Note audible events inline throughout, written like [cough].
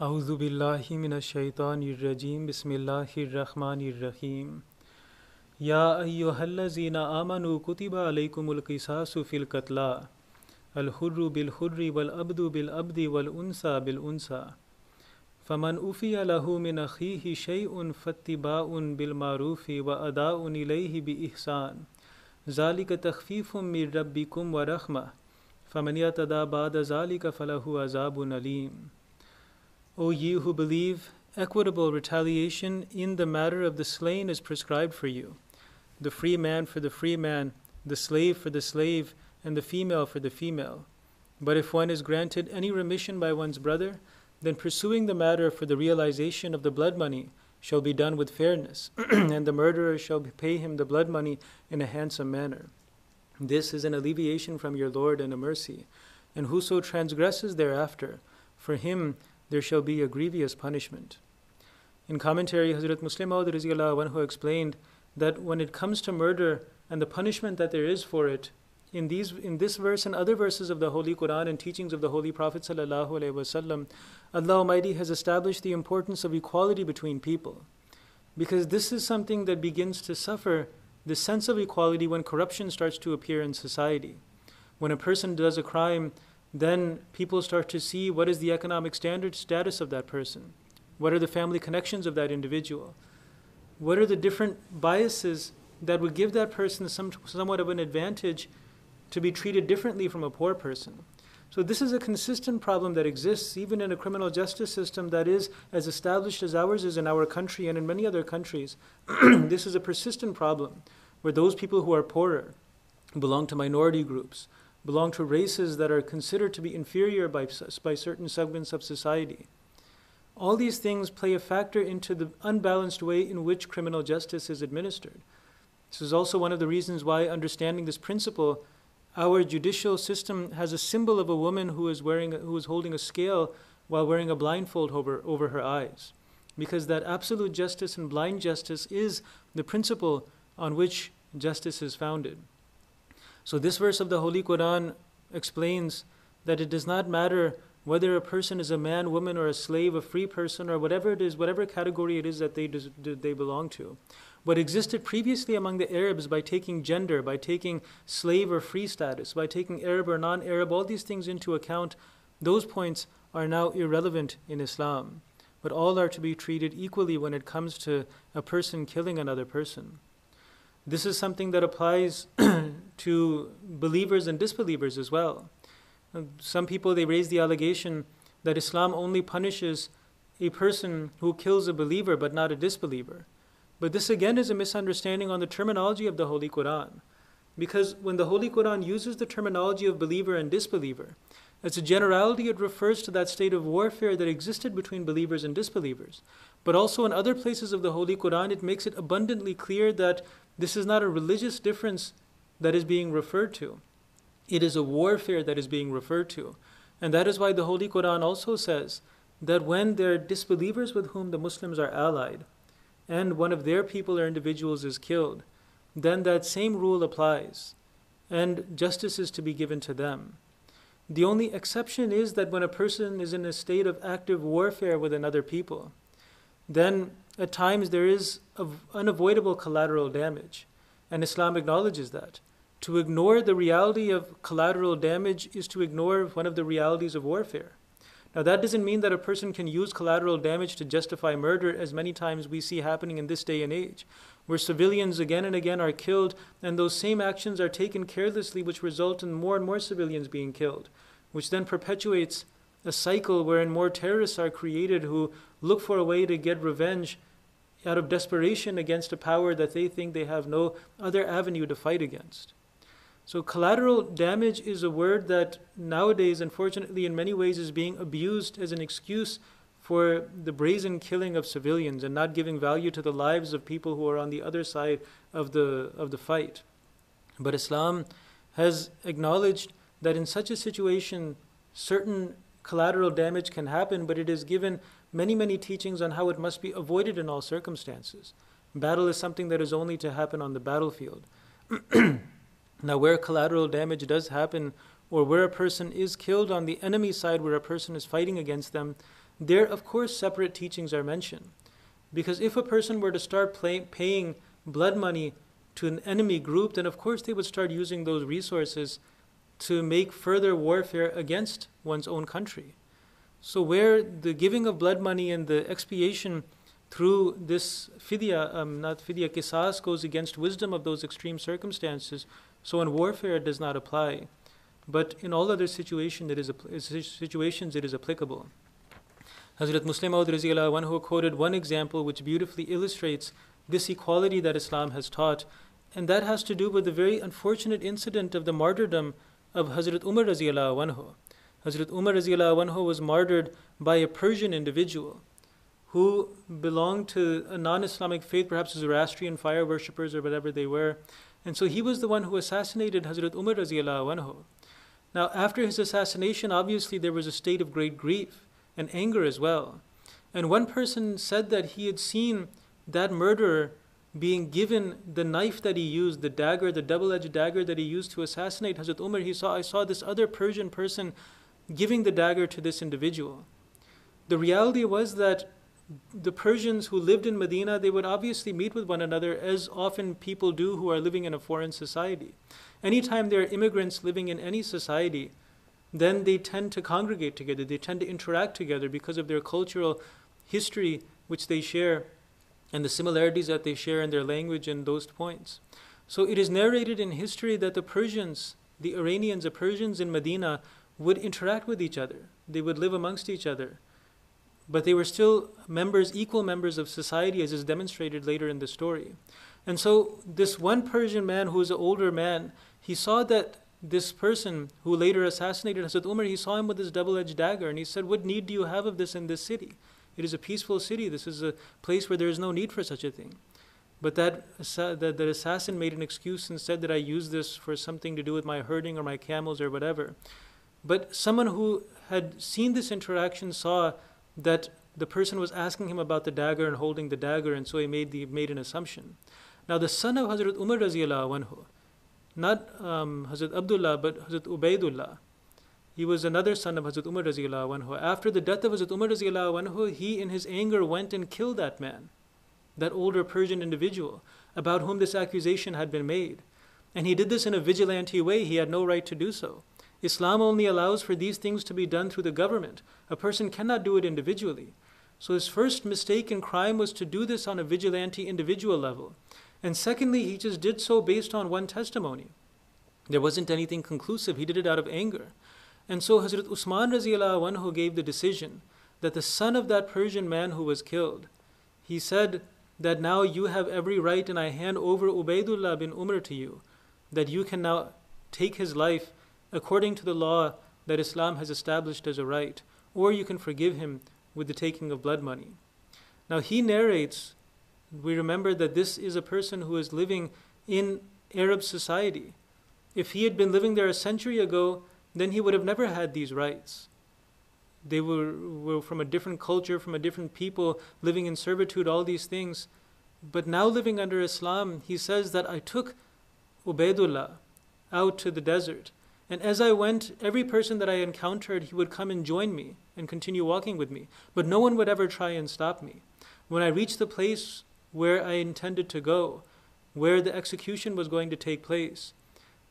اعوذ باللہ من الشیطان الرجیم، بسم اللہ الرحمن الرحیم۔ یا ایوہ الذین آمنوا کتب علیکم القصاص فی القتلا الحر بالحر والعبد بالعبد والانسا بالانسا۔ فمن افی له من اخیہ شیئن فاتباع بالمعروف واداء الیہ احسان ذالک تخفیف من ربکم ورحمہ فمن یتدا بعد ذالک فلہ عذاب علیم۔ O ye who believe, equitable retaliation in the matter of the slain is prescribed for you. The free man for the free man, the slave for the slave, and the female for the female. But if one is granted any remission by one's brother, then pursuing the matter for the realization of the blood money shall be done with fairness, [clears throat] and the murderer shall pay him the blood money in a handsome manner. This is an alleviation from your Lord and a mercy. And whoso transgresses thereafter, for him there shall be a grievous punishment. In commentary, Hazrat Musleh Maud explained that when it comes to murder and the punishment that there is for it, in these in this verse and other verses of the Holy Quran and teachings of the Holy Prophet Allah Almighty has established the importance of equality between people. Because this is something that begins to suffer the sense of equality when corruption starts to appear in society. When a person does a crime, then people start to see what is the economic standard status of that person. What are the family connections of that individual? What are the different biases that would give that person some, somewhat of an advantage to be treated differently from a poor person. So, this is a consistent problem that exists even in a criminal justice system that is as established as ours is in our country and in many other countries. [clears throat] this is a persistent problem where those people who are poorer belong to minority groups, belong to races that are considered to be inferior by, by certain segments of society. All these things play a factor into the unbalanced way in which criminal justice is administered. This is also one of the reasons why understanding this principle our judicial system has a symbol of a woman who is wearing who is holding a scale while wearing a blindfold over, over her eyes because that absolute justice and blind justice is the principle on which justice is founded so this verse of the holy quran explains that it does not matter whether a person is a man woman or a slave a free person or whatever it is whatever category it is that they, they belong to what existed previously among the Arabs by taking gender, by taking slave or free status, by taking Arab or non Arab, all these things into account, those points are now irrelevant in Islam. But all are to be treated equally when it comes to a person killing another person. This is something that applies [clears throat] to believers and disbelievers as well. Uh, some people they raise the allegation that Islam only punishes a person who kills a believer but not a disbeliever. But this again is a misunderstanding on the terminology of the Holy Quran. Because when the Holy Quran uses the terminology of believer and disbeliever, as a generality, it refers to that state of warfare that existed between believers and disbelievers. But also in other places of the Holy Quran, it makes it abundantly clear that this is not a religious difference that is being referred to. It is a warfare that is being referred to. And that is why the Holy Quran also says that when there are disbelievers with whom the Muslims are allied, and one of their people or individuals is killed, then that same rule applies, and justice is to be given to them. The only exception is that when a person is in a state of active warfare with another people, then at times there is unavoidable collateral damage, and Islam acknowledges that. To ignore the reality of collateral damage is to ignore one of the realities of warfare. Now, that doesn't mean that a person can use collateral damage to justify murder, as many times we see happening in this day and age, where civilians again and again are killed, and those same actions are taken carelessly, which result in more and more civilians being killed, which then perpetuates a cycle wherein more terrorists are created who look for a way to get revenge out of desperation against a power that they think they have no other avenue to fight against. So, collateral damage is a word that nowadays, unfortunately, in many ways is being abused as an excuse for the brazen killing of civilians and not giving value to the lives of people who are on the other side of the, of the fight. But Islam has acknowledged that in such a situation, certain collateral damage can happen, but it has given many, many teachings on how it must be avoided in all circumstances. Battle is something that is only to happen on the battlefield. [clears throat] Now, where collateral damage does happen, or where a person is killed on the enemy side, where a person is fighting against them, there, of course, separate teachings are mentioned. Because if a person were to start play, paying blood money to an enemy group, then of course they would start using those resources to make further warfare against one's own country. So, where the giving of blood money and the expiation through this fidya, um, not fidya, kisas, goes against wisdom of those extreme circumstances, so in warfare it does not apply. But in all other situation, it is, situations, it is applicable. Hazrat Musleh Maud quoted one example which beautifully illustrates this equality that Islam has taught, and that has to do with the very unfortunate incident of the martyrdom of Hazrat Umar anhu. Hazrat Umar anhu was martyred by a Persian individual who belonged to a non-Islamic faith, perhaps Zoroastrian fire worshippers or whatever they were. And so he was the one who assassinated Hazrat Umar. Now, after his assassination, obviously there was a state of great grief and anger as well. And one person said that he had seen that murderer being given the knife that he used, the dagger, the double edged dagger that he used to assassinate Hazrat Umar, he saw, I saw this other Persian person giving the dagger to this individual. The reality was that the Persians who lived in Medina, they would obviously meet with one another as often people do who are living in a foreign society. Anytime there are immigrants living in any society, then they tend to congregate together, they tend to interact together because of their cultural history which they share and the similarities that they share in their language and those points. So it is narrated in history that the Persians, the Iranians, the Persians in Medina would interact with each other. They would live amongst each other. But they were still members, equal members of society, as is demonstrated later in the story. And so, this one Persian man who was an older man, he saw that this person who later assassinated Hazrat Umar, he saw him with this double edged dagger and he said, What need do you have of this in this city? It is a peaceful city. This is a place where there is no need for such a thing. But that, that, that assassin made an excuse and said that I used this for something to do with my herding or my camels or whatever. But someone who had seen this interaction saw that the person was asking him about the dagger and holding the dagger, and so he made, the, made an assumption. Now, the son of Hazrat Umar, anhu, not um, Hazrat Abdullah, but Hazrat Ubaidullah, he was another son of Hazrat Umar anhu. After the death of Hazrat Umar anhu, he in his anger went and killed that man, that older Persian individual about whom this accusation had been made. And he did this in a vigilante way. He had no right to do so. Islam only allows for these things to be done through the government. A person cannot do it individually. So his first mistake in crime was to do this on a vigilante individual level. And secondly, he just did so based on one testimony. There wasn't anything conclusive. He did it out of anger. And so Hazrat Usman anhu gave the decision that the son of that Persian man who was killed, he said that now you have every right and I hand over Ubaidullah bin Umar to you, that you can now take his life according to the law that Islam has established as a right, or you can forgive him with the taking of blood money. Now he narrates, we remember that this is a person who is living in Arab society. If he had been living there a century ago, then he would have never had these rights. They were, were from a different culture, from a different people, living in servitude, all these things. But now living under Islam, he says that I took Ubaidullah out to the desert. And as I went, every person that I encountered, he would come and join me and continue walking with me. But no one would ever try and stop me. When I reached the place where I intended to go, where the execution was going to take place,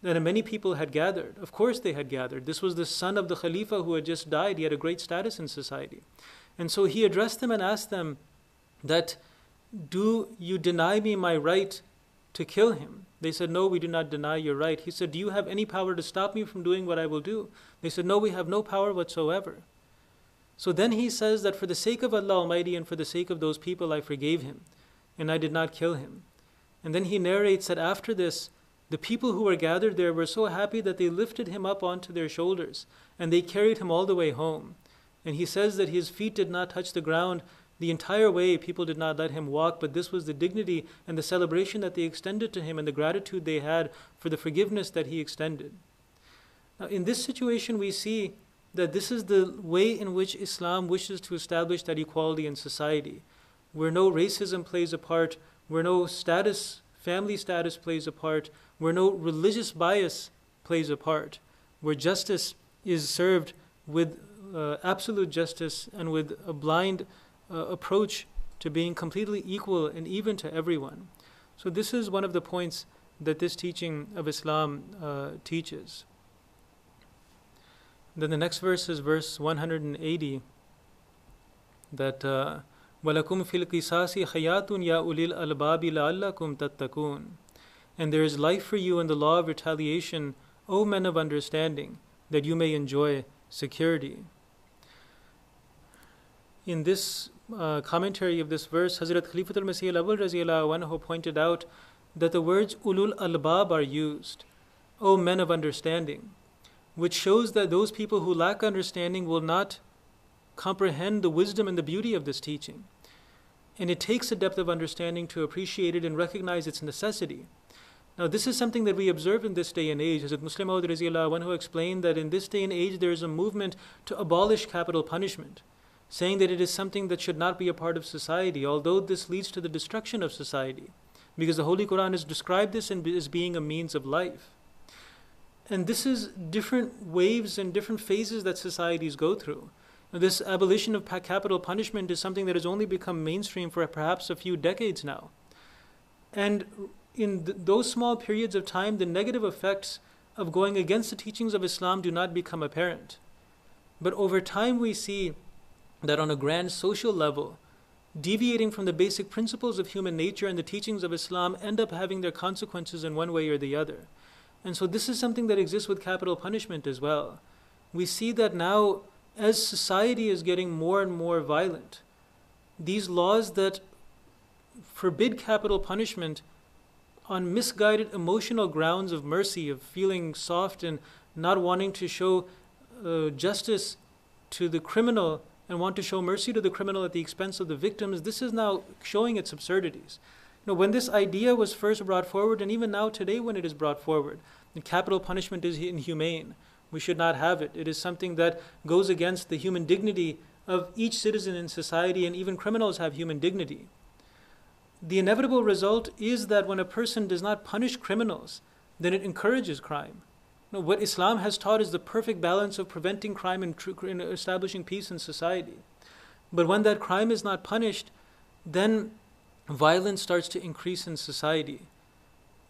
that many people had gathered. Of course, they had gathered. This was the son of the Khalifa who had just died. He had a great status in society. And so he addressed them and asked them that, Do you deny me my right to kill him? They said, No, we do not deny your right. He said, Do you have any power to stop me from doing what I will do? They said, No, we have no power whatsoever. So then he says that for the sake of Allah Almighty and for the sake of those people, I forgave him and I did not kill him. And then he narrates that after this, the people who were gathered there were so happy that they lifted him up onto their shoulders and they carried him all the way home. And he says that his feet did not touch the ground the entire way. People did not let him walk, but this was the dignity and the celebration that they extended to him and the gratitude they had for the forgiveness that he extended. Now, in this situation, we see that this is the way in which Islam wishes to establish that equality in society, where no racism plays a part, where no status, family status plays a part, where no religious bias plays a part, where justice is served with uh, absolute justice and with a blind uh, approach to being completely equal and even to everyone. So, this is one of the points that this teaching of Islam uh, teaches. Then the next verse is verse 180 that. Uh, وَلَكُمْ فِي الْقِسَاسِ حَيَاتٌ يَا أُولِي الْأَلْبَابِ لَعَلَّكُمْ تَتَّقُونَ And there is life for you in the law of retaliation, O men of understanding, that you may enjoy security. In this uh, commentary of this verse, Hazrat Khalifatul Masih al-Awwal anhu pointed out that the words ulul albab are used, O men of understanding, which shows that those people who lack understanding will not comprehend the wisdom and the beauty of this teaching. And it takes a depth of understanding to appreciate it and recognize its necessity. Now, this is something that we observe in this day and age. As Muslim one who explained that in this day and age there is a movement to abolish capital punishment, saying that it is something that should not be a part of society, although this leads to the destruction of society, because the Holy Quran has described this as being a means of life. And this is different waves and different phases that societies go through. This abolition of capital punishment is something that has only become mainstream for perhaps a few decades now. And in th- those small periods of time, the negative effects of going against the teachings of Islam do not become apparent. But over time, we see that on a grand social level, deviating from the basic principles of human nature and the teachings of Islam end up having their consequences in one way or the other. And so, this is something that exists with capital punishment as well. We see that now as society is getting more and more violent, these laws that forbid capital punishment on misguided emotional grounds of mercy, of feeling soft and not wanting to show uh, justice to the criminal and want to show mercy to the criminal at the expense of the victims, this is now showing its absurdities. You know, when this idea was first brought forward, and even now today when it is brought forward, capital punishment is inhumane, we should not have it. It is something that goes against the human dignity of each citizen in society, and even criminals have human dignity. The inevitable result is that when a person does not punish criminals, then it encourages crime. Know, what Islam has taught is the perfect balance of preventing crime and, tr- and establishing peace in society. But when that crime is not punished, then violence starts to increase in society.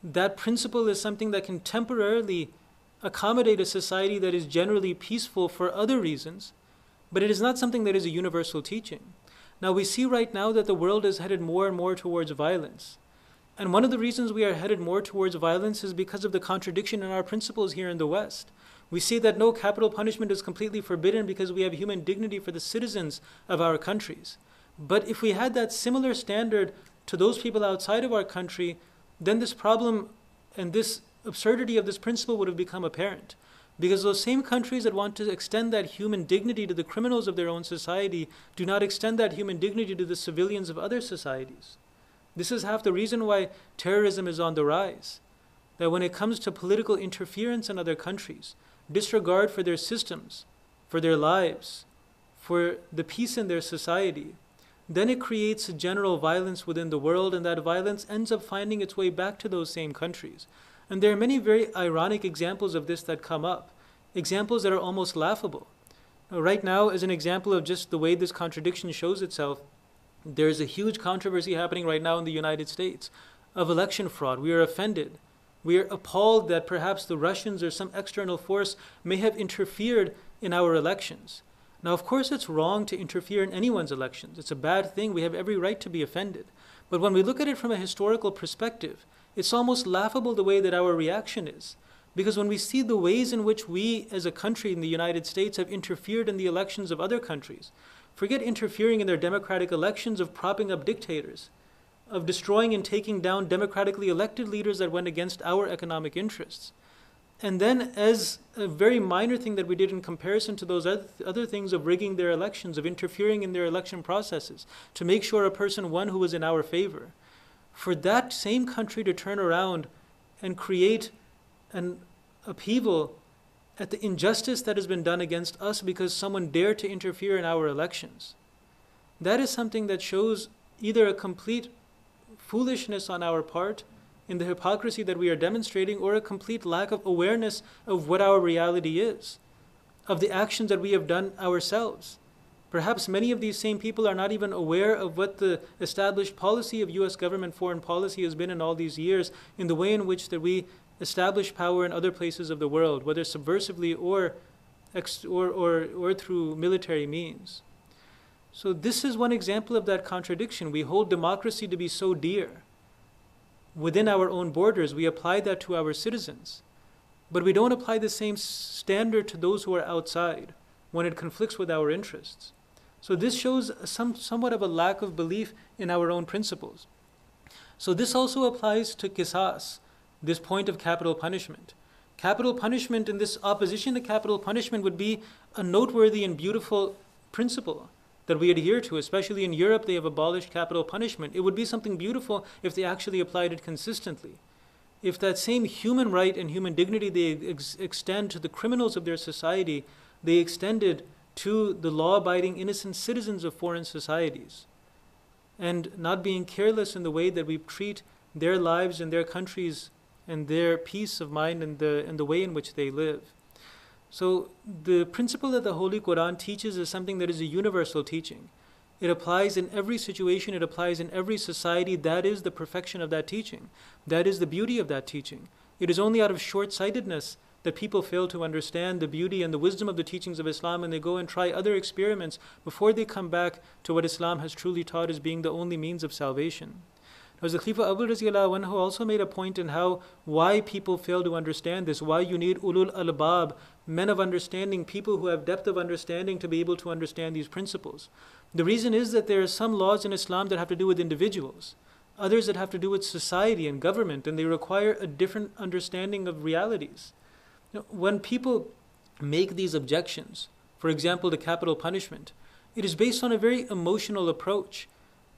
That principle is something that can temporarily accommodate a society that is generally peaceful for other reasons, but it is not something that is a universal teaching. Now, we see right now that the world is headed more and more towards violence. And one of the reasons we are headed more towards violence is because of the contradiction in our principles here in the West. We see that no capital punishment is completely forbidden because we have human dignity for the citizens of our countries. But if we had that similar standard to those people outside of our country, then this problem and this absurdity of this principle would have become apparent. Because those same countries that want to extend that human dignity to the criminals of their own society do not extend that human dignity to the civilians of other societies. This is half the reason why terrorism is on the rise. That when it comes to political interference in other countries, disregard for their systems, for their lives, for the peace in their society, then it creates general violence within the world, and that violence ends up finding its way back to those same countries. And there are many very ironic examples of this that come up, examples that are almost laughable. Right now, as an example of just the way this contradiction shows itself, there's a huge controversy happening right now in the United States of election fraud. We are offended. We are appalled that perhaps the Russians or some external force may have interfered in our elections. Now, of course, it's wrong to interfere in anyone's elections. It's a bad thing. We have every right to be offended. But when we look at it from a historical perspective, it's almost laughable the way that our reaction is. Because when we see the ways in which we as a country in the United States have interfered in the elections of other countries, forget interfering in their democratic elections of propping up dictators, of destroying and taking down democratically elected leaders that went against our economic interests. And then, as a very minor thing that we did in comparison to those other things of rigging their elections, of interfering in their election processes, to make sure a person won who was in our favor, for that same country to turn around and create an upheaval at the injustice that has been done against us because someone dared to interfere in our elections. That is something that shows either a complete foolishness on our part in the hypocrisy that we are demonstrating or a complete lack of awareness of what our reality is. of the actions that we have done ourselves. Perhaps many of these same people are not even aware of what the established policy of US government foreign policy has been in all these years in the way in which that we establish power in other places of the world, whether subversively or, or, or, or through military means. So, this is one example of that contradiction. We hold democracy to be so dear. Within our own borders, we apply that to our citizens. But we don't apply the same standard to those who are outside when it conflicts with our interests. So, this shows some, somewhat of a lack of belief in our own principles. So, this also applies to qisas, this point of capital punishment. Capital punishment and this opposition to capital punishment would be a noteworthy and beautiful principle that we adhere to, especially in Europe, they have abolished capital punishment. It would be something beautiful if they actually applied it consistently. If that same human right and human dignity they ex- extend to the criminals of their society, they extended to the law abiding innocent citizens of foreign societies. And not being careless in the way that we treat their lives and their countries and their peace of mind and the, and the way in which they live. So, the principle that the Holy Quran teaches is something that is a universal teaching. It applies in every situation, it applies in every society. That is the perfection of that teaching. That is the beauty of that teaching. It is only out of short sightedness that people fail to understand the beauty and the wisdom of the teachings of Islam and they go and try other experiments before they come back to what Islam has truly taught as being the only means of salvation. As the Khalifa Abu anhu also made a point in how why people fail to understand this, why you need ulul albab, men of understanding, people who have depth of understanding to be able to understand these principles. The reason is that there are some laws in Islam that have to do with individuals, others that have to do with society and government, and they require a different understanding of realities. Know, when people make these objections, for example, the capital punishment, it is based on a very emotional approach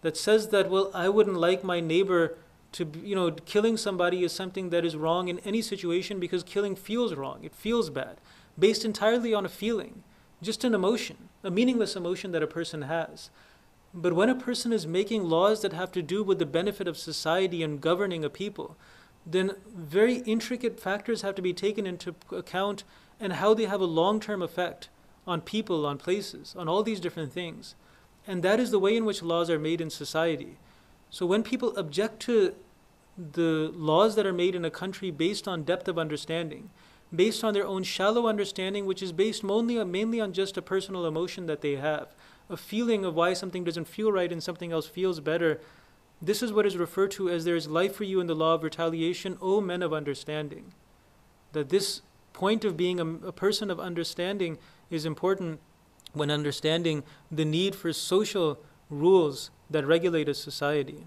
that says that, well, I wouldn't like my neighbor to, you know, killing somebody is something that is wrong in any situation because killing feels wrong. It feels bad, based entirely on a feeling, just an emotion, a meaningless emotion that a person has. But when a person is making laws that have to do with the benefit of society and governing a people, then very intricate factors have to be taken into account and how they have a long term effect on people, on places, on all these different things. And that is the way in which laws are made in society. So when people object to the laws that are made in a country based on depth of understanding, based on their own shallow understanding, which is based mainly on, just a personal emotion that they have, a feeling of why something doesn't feel right and something else feels better. This is what is referred to as there is life for you in the law of retaliation, O men of understanding. That this point of being a, a person of understanding is important when understanding the need for social rules that regulate a society.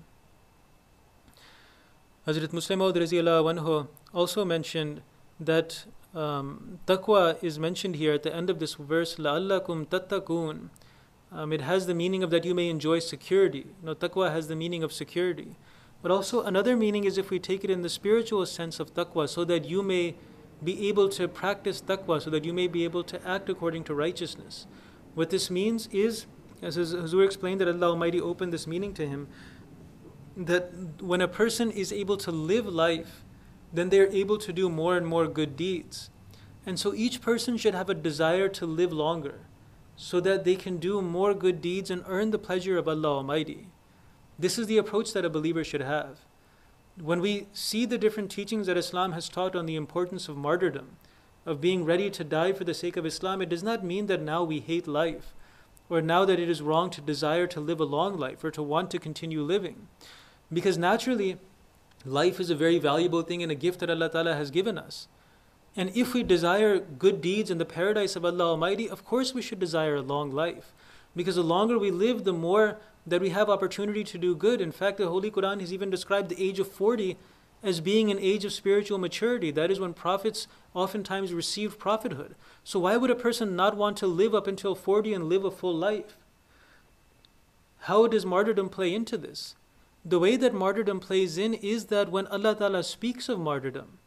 Hazrat Musleh Maud anhu also mentioned that um, taqwa is mentioned here at the end of this verse, لَعَلَّكُمْ تَتَّقُونَ um, It has the meaning of that you may enjoy security. You know, taqwa has the meaning of security. But also another meaning is if we take it in the spiritual sense of taqwa, so that you may be able to practice taqwa, so that you may be able to act according to righteousness. What this means is, as Huzur explained, that Allah Almighty opened this meaning to him, that when a person is able to live life, then they're able to do more and more good deeds. And so each person should have a desire to live longer so that they can do more good deeds and earn the pleasure of Allah Almighty. This is the approach that a believer should have. When we see the different teachings that Islam has taught on the importance of martyrdom, of being ready to die for the sake of Islam, it does not mean that now we hate life or now that it is wrong to desire to live a long life or to want to continue living. Because naturally, life is a very valuable thing and a gift that Allah Ta'ala has given us. And if we desire good deeds in the paradise of Allah Almighty, of course we should desire a long life. Because the longer we live, the more that we have opportunity to do good. In fact, the Holy Quran has even described the age of 40 as being an age of spiritual maturity. That is when prophets oftentimes received prophethood. So, why would a person not want to live up until 40 and live a full life? How does martyrdom play into this? The way that martyrdom plays in is that when Allah Ta'ala speaks of martyrdom,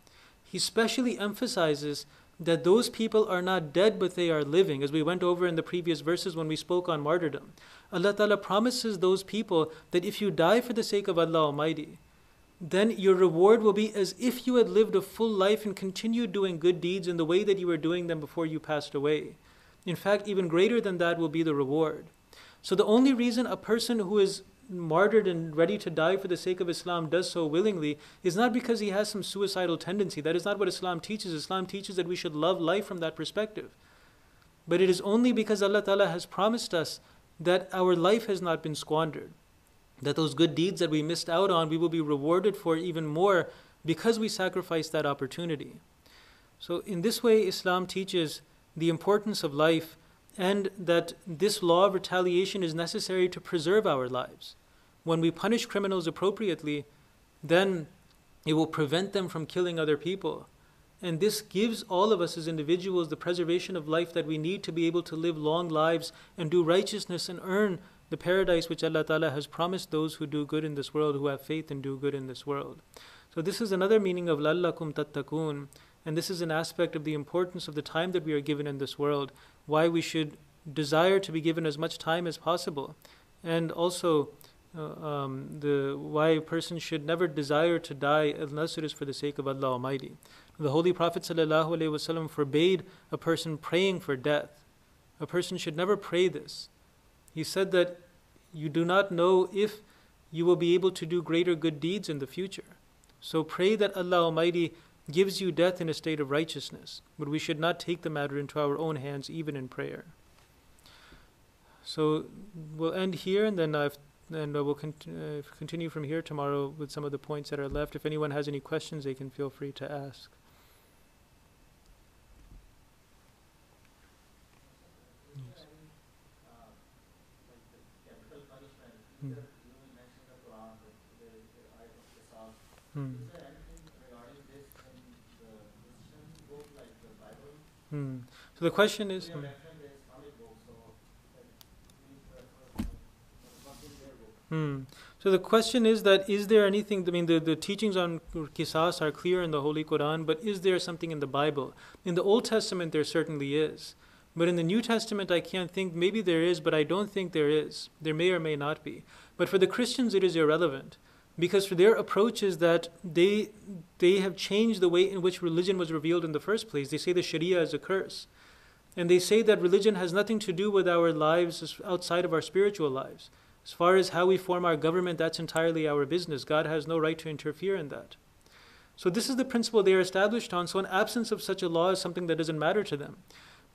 He specially emphasizes that those people are not dead but they are living, as we went over in the previous verses when we spoke on martyrdom. Allah Ta'ala promises those people that if you die for the sake of Allah Almighty, then your reward will be as if you had lived a full life and continued doing good deeds in the way that you were doing them before you passed away. In fact, even greater than that will be the reward. So the only reason a person who is martyred and ready to die for the sake of Islam does so willingly is not because he has some suicidal tendency. That is not what Islam teaches. Islam teaches that we should love life from that perspective. But it is only because Allah Ta'ala has promised us that our life has not been squandered. That those good deeds that we missed out on, we will be rewarded for even more because we sacrificed that opportunity. So, in this way, Islam teaches the importance of life and that this law of retaliation is necessary to preserve our lives. When we punish criminals appropriately, then it will prevent them from killing other people. And this gives all of us as individuals the preservation of life that we need to be able to live long lives and do righteousness and earn the paradise which Allah Ta'ala has promised those who do good in this world, who have faith and do good in this world. So, this is another meaning of lallakum tattakun, and this is an aspect of the importance of the time that we are given in this world, why we should desire to be given as much time as possible, and also uh, um, the why a person should never desire to die unless it is for the sake of Allah Almighty. The Holy Prophet ﷺ forbade a person praying for death. A person should never pray this. He said that you do not know if you will be able to do greater good deeds in the future. So pray that Allah Almighty gives you death in a state of righteousness, but we should not take the matter into our own hands even in prayer. So we'll end here and then uh, and we'll con- uh, continue from here tomorrow with some of the points that are left. If anyone has any questions, they can feel free to ask. Hmm. Hmm. Hmm. So the question is. Hmm. Hmm. So the question is that is there anything, I mean, the, the teachings on kisas are clear in the Holy Quran, but is there something in the Bible? In the Old Testament, there certainly is. But in the New Testament, I can't think, maybe there is, but I don't think there is. There may or may not be. But for the Christians, it is irrelevant because for their approach is that they they have changed the way in which religion was revealed in the first place. They say the Sharia is a curse. And they say that religion has nothing to do with our lives outside of our spiritual lives. As far as how we form our government, that's entirely our business. God has no right to interfere in that. So this is the principle they are established on. So an absence of such a law is something that doesn't matter to them.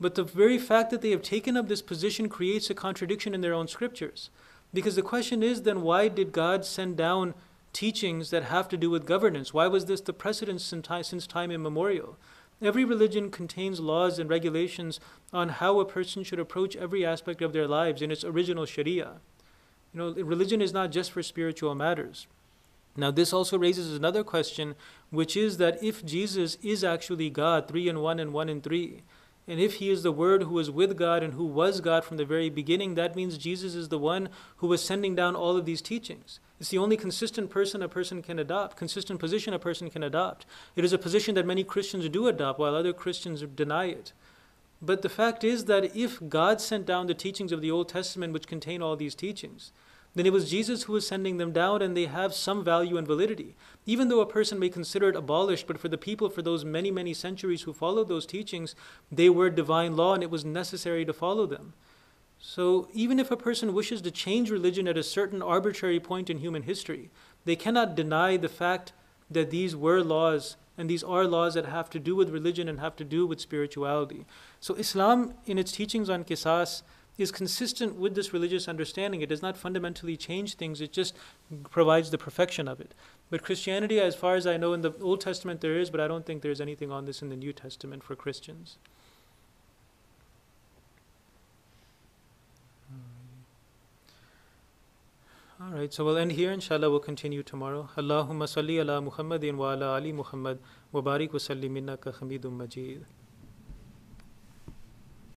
But the very fact that they have taken up this position creates a contradiction in their own scriptures. Because the question is then why did God send down teachings that have to do with governance. Why was this the precedent since time immemorial? Every religion contains laws and regulations on how a person should approach every aspect of their lives in its original Sharia. You know, religion is not just for spiritual matters. Now, this also raises another question, which is that if Jesus is actually God, three in one and one in three, and if he is the Word who was with God and who was God from the very beginning, that means Jesus is the one who was sending down all of these teachings. It's the only consistent person a person can adopt, consistent position a person can adopt. It is a position that many Christians do adopt while other Christians deny it. But the fact is that if God sent down the teachings of the Old Testament, which contain all these teachings, then it was Jesus who was sending them down and they have some value and validity. Even though a person may consider it abolished, but for the people for those many, many centuries who followed those teachings, they were divine law and it was necessary to follow them. So, even if a person wishes to change religion at a certain arbitrary point in human history, they cannot deny the fact that these were laws and these are laws that have to do with religion and have to do with spirituality. So, Islam, in its teachings on Qisas, is consistent with this religious understanding. It does not fundamentally change things, it just provides the perfection of it. But Christianity, as far as I know, in the Old Testament there is, but I don't think there's anything on this in the New Testament for Christians. All right, so we'll end here. Inshallah, we'll continue tomorrow. Allahumma salli ala Muhammadin wa ala ali Muhammad wa barik wa sallim majid.